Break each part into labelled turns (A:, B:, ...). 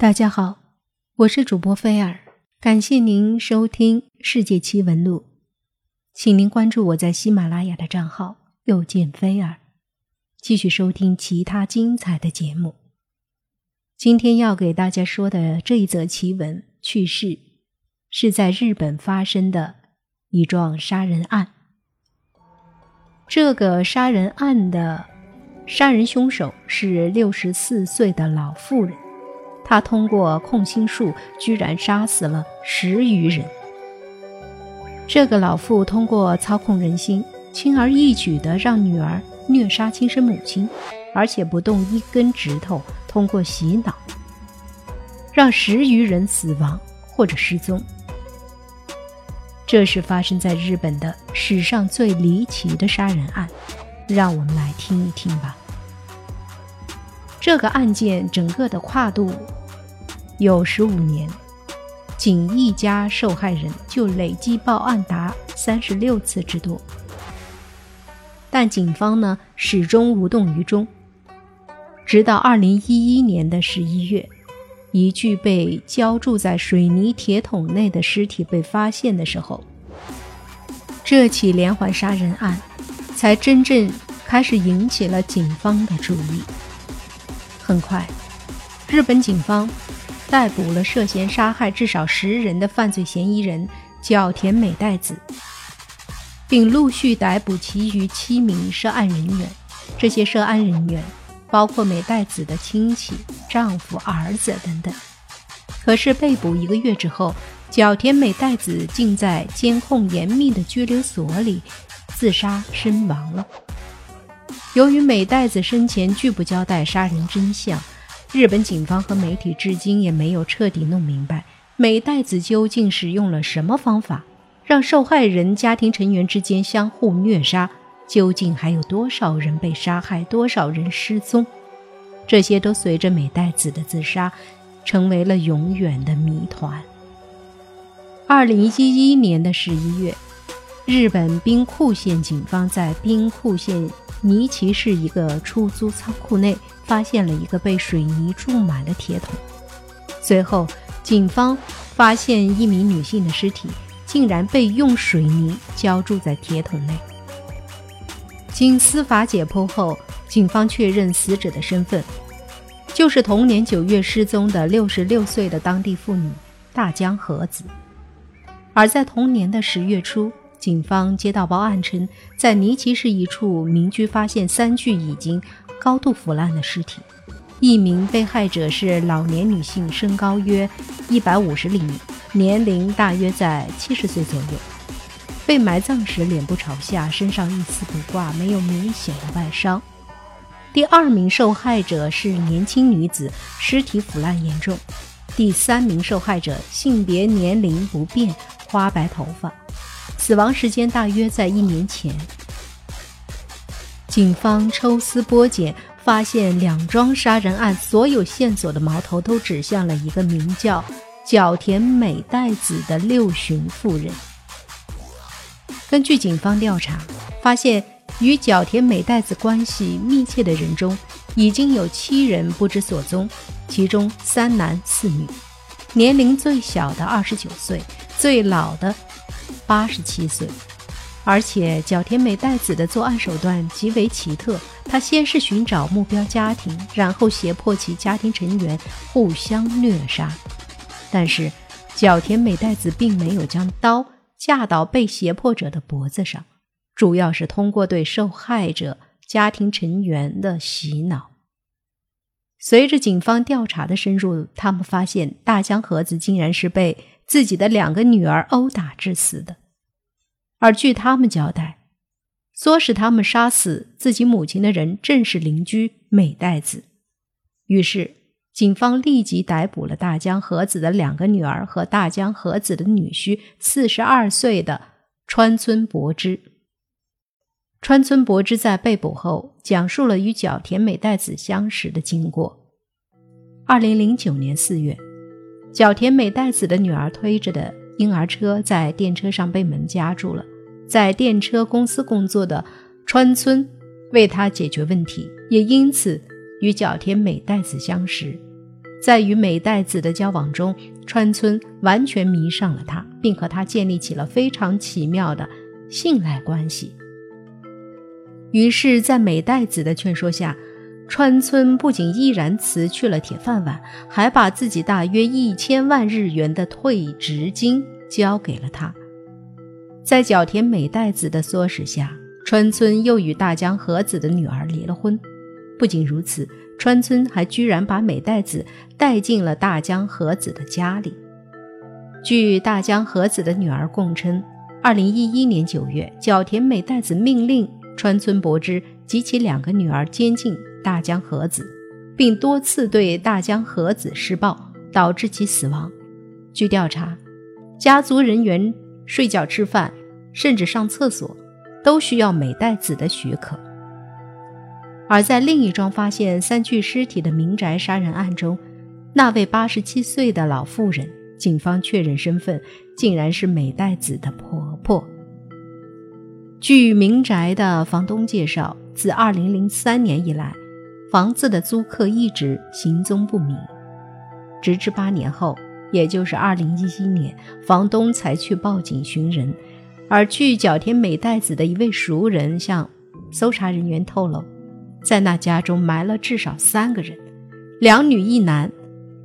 A: 大家好，我是主播菲尔，感谢您收听《世界奇闻录》，请您关注我在喜马拉雅的账号“又见菲尔”，继续收听其他精彩的节目。今天要给大家说的这一则奇闻趣事，是在日本发生的一桩杀人案。这个杀人案的杀人凶手是六十四岁的老妇人。他通过控心术，居然杀死了十余人。这个老妇通过操控人心，轻而易举地让女儿虐杀亲生母亲，而且不动一根指头，通过洗脑，让十余人死亡或者失踪。这是发生在日本的史上最离奇的杀人案，让我们来听一听吧。这个案件整个的跨度。有十五年，仅一家受害人就累计报案达三十六次之多，但警方呢始终无动于衷。直到二零一一年的十一月，一具被浇筑在水泥铁桶内的尸体被发现的时候，这起连环杀人案才真正开始引起了警方的注意。很快，日本警方。逮捕了涉嫌杀害至少十人的犯罪嫌疑人角田美代子，并陆续逮捕其余七名涉案人员。这些涉案人员包括美代子的亲戚、丈夫、儿子等等。可是被捕一个月之后，角田美代子竟在监控严密的拘留所里自杀身亡了。由于美代子生前拒不交代杀人真相。日本警方和媒体至今也没有彻底弄明白美代子究竟使用了什么方法，让受害人家庭成员之间相互虐杀。究竟还有多少人被杀害，多少人失踪？这些都随着美代子的自杀，成为了永远的谜团。二零一一年的十一月，日本兵库县警方在兵库县尼奇市一个出租仓库内。发现了一个被水泥注满的铁桶，随后警方发现一名女性的尸体竟然被用水泥浇筑在铁桶内。经司法解剖后，警方确认死者的身份就是同年九月失踪的六十六岁的当地妇女大江和子。而在同年的十月初，警方接到报案称，在尼奇市一处民居发现三具已经。高度腐烂的尸体，一名被害者是老年女性，身高约一百五十厘米，年龄大约在七十岁左右。被埋葬时脸部朝下，身上一丝不挂，没有明显的外伤。第二名受害者是年轻女子，尸体腐烂严重。第三名受害者性别年龄不变，花白头发，死亡时间大约在一年前。警方抽丝剥茧，发现两桩杀人案所有线索的矛头都指向了一个名叫角田美代子的六旬妇人。根据警方调查，发现与角田美代子关系密切的人中，已经有七人不知所踪，其中三男四女，年龄最小的二十九岁，最老的八十七岁。而且角田美代子的作案手段极为奇特，他先是寻找目标家庭，然后胁迫其家庭成员互相虐杀。但是角田美代子并没有将刀架到被胁迫者的脖子上，主要是通过对受害者家庭成员的洗脑。随着警方调查的深入，他们发现大江和子竟然是被自己的两个女儿殴打致死的。而据他们交代，唆使他们杀死自己母亲的人正是邻居美代子。于是，警方立即逮捕了大江和子的两个女儿和大江和子的女婿，四十二岁的川村博之。川村博之在被捕后讲述了与角田美代子相识的经过。二零零九年四月，角田美代子的女儿推着的。婴儿车在电车上被门夹住了，在电车公司工作的川村为他解决问题，也因此与角田美代子相识。在与美代子的交往中，川村完全迷上了她，并和她建立起了非常奇妙的信赖关系。于是，在美代子的劝说下，川村不仅毅然辞去了铁饭碗，还把自己大约一千万日元的退职金交给了他。在角田美代子的唆使下，川村又与大江和子的女儿离了婚。不仅如此，川村还居然把美代子带进了大江和子的家里。据大江和子的女儿供称，二零一一年九月，角田美代子命令。川村博之及其两个女儿监禁大江和子，并多次对大江和子施暴，导致其死亡。据调查，家族人员睡觉、吃饭，甚至上厕所，都需要美代子的许可。而在另一桩发现三具尸体的民宅杀人案中，那位八十七岁的老妇人，警方确认身份竟然是美代子的婆婆。据民宅的房东介绍，自2003年以来，房子的租客一直行踪不明，直至八年后，也就是2011年，房东才去报警寻人。而据角田美代子的一位熟人向搜查人员透露，在那家中埋了至少三个人，两女一男，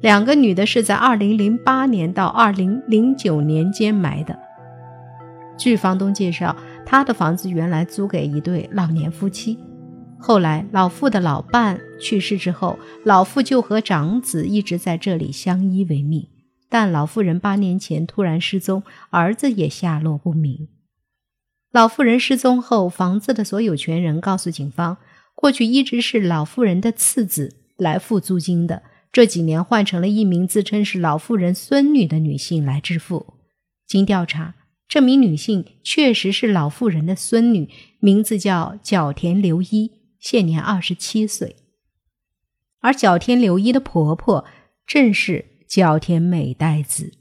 A: 两个女的是在2008年到2009年间埋的。据房东介绍。他的房子原来租给一对老年夫妻，后来老妇的老伴去世之后，老妇就和长子一直在这里相依为命。但老妇人八年前突然失踪，儿子也下落不明。老妇人失踪后，房子的所有权人告诉警方，过去一直是老妇人的次子来付租金的，这几年换成了一名自称是老妇人孙女的女性来支付。经调查。这名女性确实是老妇人的孙女，名字叫角田留一，现年二十七岁。而角田留一的婆婆正是角田美代子。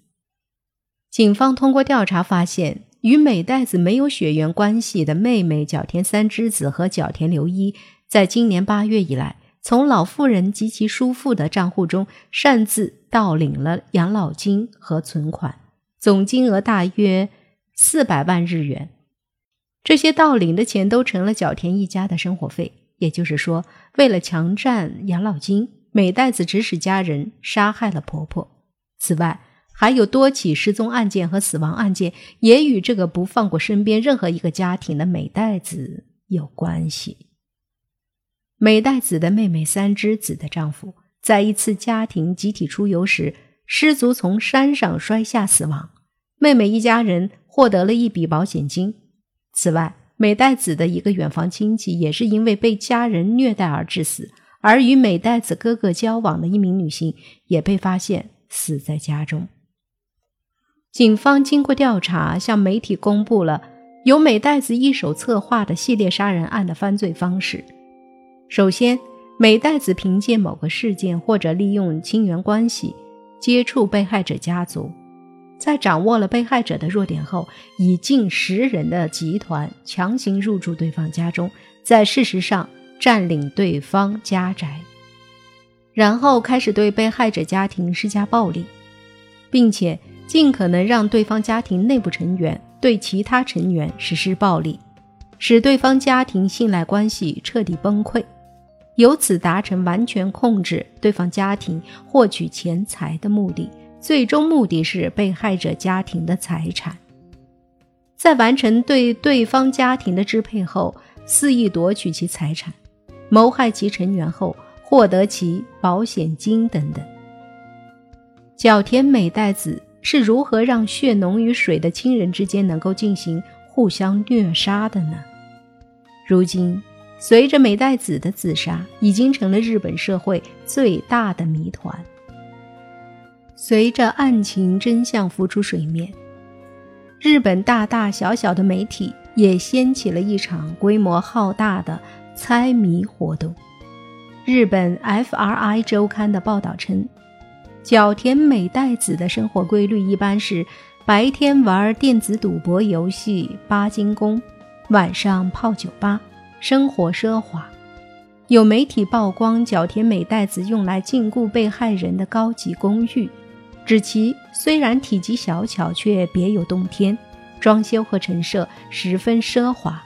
A: 警方通过调查发现，与美代子没有血缘关系的妹妹角田三之子和角田留一，在今年八月以来，从老妇人及其叔父的账户中擅自盗领了养老金和存款，总金额大约。四百万日元，这些盗领的钱都成了角田一家的生活费。也就是说，为了强占养老金，美代子指使家人杀害了婆婆。此外，还有多起失踪案件和死亡案件也与这个不放过身边任何一个家庭的美代子有关系。美代子的妹妹三之子的丈夫在一次家庭集体出游时失足从山上摔下死亡，妹妹一家人。获得了一笔保险金。此外，美代子的一个远房亲戚也是因为被家人虐待而致死，而与美代子哥哥交往的一名女性也被发现死在家中。警方经过调查，向媒体公布了由美代子一手策划的系列杀人案的犯罪方式。首先，美代子凭借某个事件或者利用亲缘关系接触被害者家族。在掌握了被害者的弱点后，以近十人的集团强行入住对方家中，在事实上占领对方家宅，然后开始对被害者家庭施加暴力，并且尽可能让对方家庭内部成员对其他成员实施暴力，使对方家庭信赖关系彻底崩溃，由此达成完全控制对方家庭、获取钱财的目的。最终目的是被害者家庭的财产，在完成对对方家庭的支配后，肆意夺取其财产，谋害其成员后获得其保险金等等。角田美代子是如何让血浓于水的亲人之间能够进行互相虐杀的呢？如今，随着美代子的自杀，已经成了日本社会最大的谜团。随着案情真相浮出水面，日本大大小小的媒体也掀起了一场规模浩大的猜谜活动。日本 F.R.I 周刊的报道称，角田美代子的生活规律一般是白天玩电子赌博游戏八金宫，晚上泡酒吧，生活奢华。有媒体曝光角田美代子用来禁锢被害人的高级公寓，只其虽然体积小巧，却别有洞天，装修和陈设十分奢华。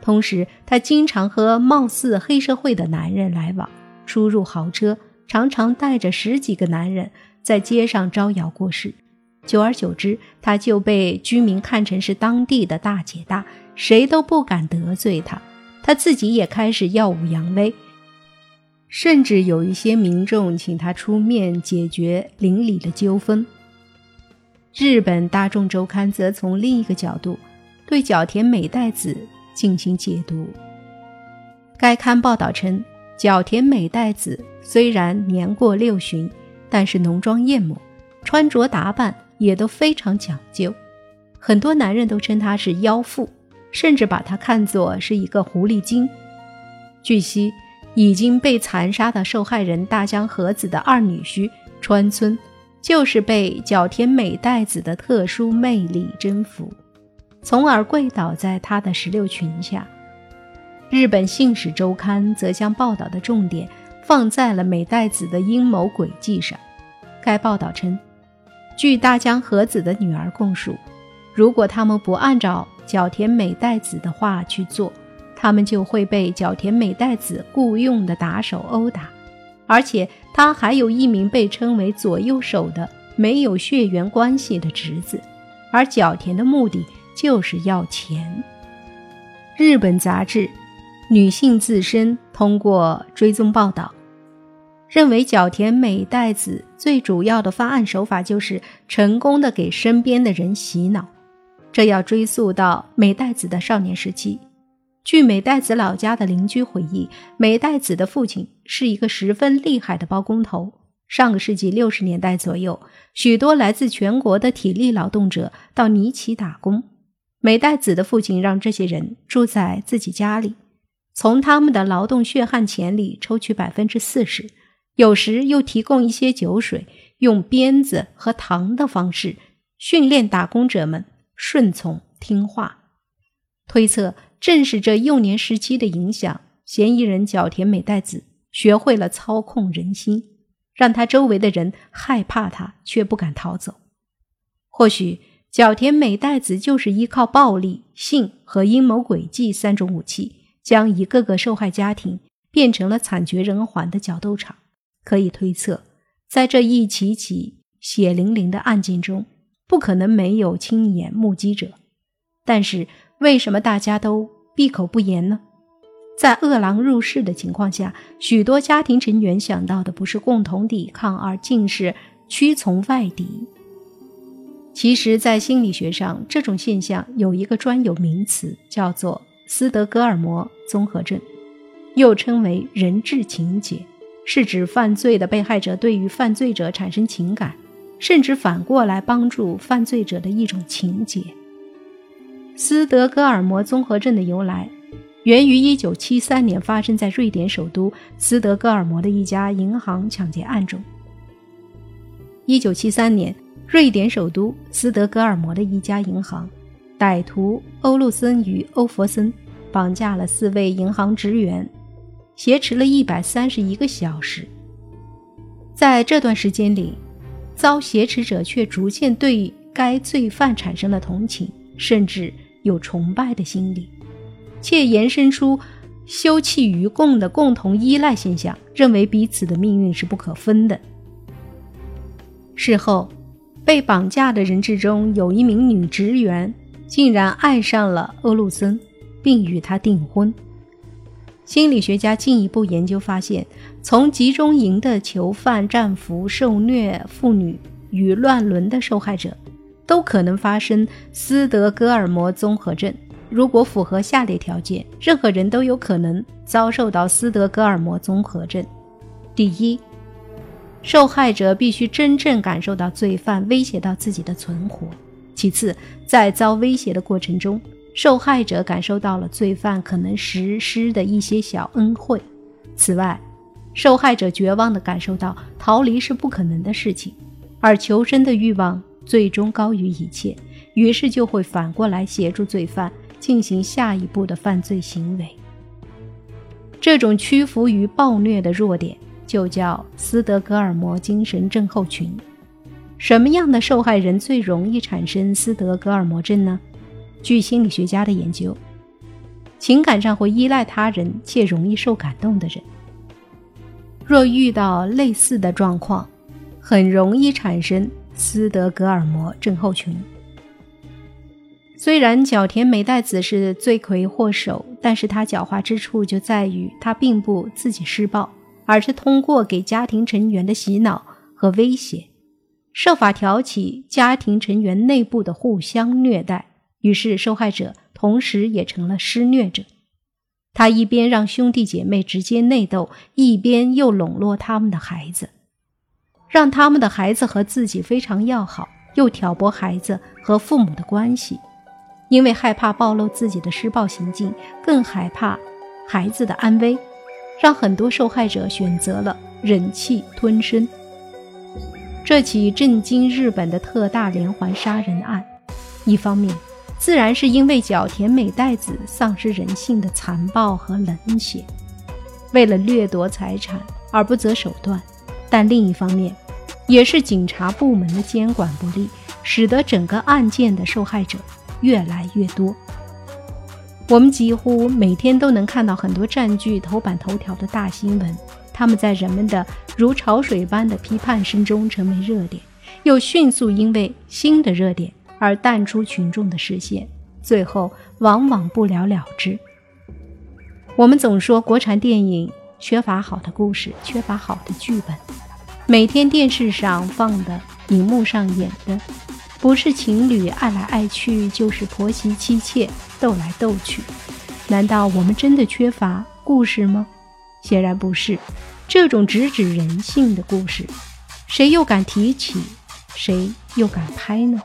A: 同时，他经常和貌似黑社会的男人来往，出入豪车，常常带着十几个男人在街上招摇过市。久而久之，他就被居民看成是当地的大姐大，谁都不敢得罪他。他自己也开始耀武扬威，甚至有一些民众请他出面解决邻里的纠纷。日本大众周刊则从另一个角度对角田美代子进行解读。该刊报道称，角田美代子虽然年过六旬，但是浓妆艳抹，穿着打扮也都非常讲究，很多男人都称她是妖妇。甚至把她看作是一个狐狸精。据悉，已经被残杀的受害人大江和子的二女婿川村，就是被角田美代子的特殊魅力征服，从而跪倒在他的石榴裙下。日本信使周刊则将报道的重点放在了美代子的阴谋诡计上。该报道称，据大江和子的女儿供述，如果他们不按照角田美代子的话去做，他们就会被角田美代子雇佣的打手殴打，而且他还有一名被称为左右手的没有血缘关系的侄子，而角田的目的就是要钱。日本杂志《女性自身》通过追踪报道，认为角田美代子最主要的犯案手法就是成功的给身边的人洗脑。这要追溯到美代子的少年时期。据美代子老家的邻居回忆，美代子的父亲是一个十分厉害的包工头。上个世纪六十年代左右，许多来自全国的体力劳动者到尼奇打工。美代子的父亲让这些人住在自己家里，从他们的劳动血汗钱里抽取百分之四十，有时又提供一些酒水，用鞭子和糖的方式训练打工者们。顺从听话，推测正是这幼年时期的影响，嫌疑人角田美代子学会了操控人心，让他周围的人害怕他，却不敢逃走。或许角田美代子就是依靠暴力、性和阴谋诡计三种武器，将一个个受害家庭变成了惨绝人寰的角斗场。可以推测，在这一起起血淋淋的案件中。不可能没有亲眼目击者，但是为什么大家都闭口不言呢？在饿狼入室的情况下，许多家庭成员想到的不是共同抵抗，而竟是屈从外敌。其实，在心理学上，这种现象有一个专有名词，叫做斯德哥尔摩综合症，又称为人质情结，是指犯罪的被害者对于犯罪者产生情感。甚至反过来帮助犯罪者的一种情节。斯德哥尔摩综合症的由来，源于1973年发生在瑞典首都斯德哥尔摩的一家银行抢劫案中。1973年，瑞典首都斯德哥尔摩的一家银行，歹徒欧陆森与欧佛森绑架了四位银行职员，挟持了一百三十一个小时。在这段时间里，遭挟持者却逐渐对该罪犯产生了同情，甚至有崇拜的心理，且延伸出休戚与共的共同依赖现象，认为彼此的命运是不可分的。事后，被绑架的人质中有一名女职员，竟然爱上了欧路森，并与他订婚。心理学家进一步研究发现，从集中营的囚犯、战俘、受虐妇女与乱伦的受害者，都可能发生斯德哥尔摩综合症。如果符合下列条件，任何人都有可能遭受到斯德哥尔摩综合症：第一，受害者必须真正感受到罪犯威胁到自己的存活；其次，在遭威胁的过程中，受害者感受到了罪犯可能实施的一些小恩惠。此外，受害者绝望地感受到逃离是不可能的事情，而求生的欲望最终高于一切，于是就会反过来协助罪犯进行下一步的犯罪行为。这种屈服于暴虐的弱点，就叫斯德哥尔摩精神症候群。什么样的受害人最容易产生斯德哥尔摩症呢？据心理学家的研究，情感上会依赖他人且容易受感动的人，若遇到类似的状况，很容易产生斯德哥尔摩症候群。虽然角田美代子是罪魁祸首，但是他狡猾之处就在于他并不自己施暴，而是通过给家庭成员的洗脑和威胁，设法挑起家庭成员内部的互相虐待。于是受害者同时也成了施虐者。他一边让兄弟姐妹直接内斗，一边又笼络他们的孩子，让他们的孩子和自己非常要好，又挑拨孩子和父母的关系。因为害怕暴露自己的施暴行径，更害怕孩子的安危，让很多受害者选择了忍气吞声。这起震惊日本的特大连环杀人案，一方面自然是因为角田美代子丧失人性的残暴和冷血，为了掠夺财产而不择手段；但另一方面，也是警察部门的监管不力，使得整个案件的受害者。越来越多，我们几乎每天都能看到很多占据头版头条的大新闻，他们在人们的如潮水般的批判声中成为热点，又迅速因为新的热点而淡出群众的视线，最后往往不了了之。我们总说国产电影缺乏好的故事，缺乏好的剧本，每天电视上放的、荧幕上演的。不是情侣爱来爱去，就是婆媳妻妾斗来斗去。难道我们真的缺乏故事吗？显然不是。这种直指人性的故事，谁又敢提起？谁又敢拍呢？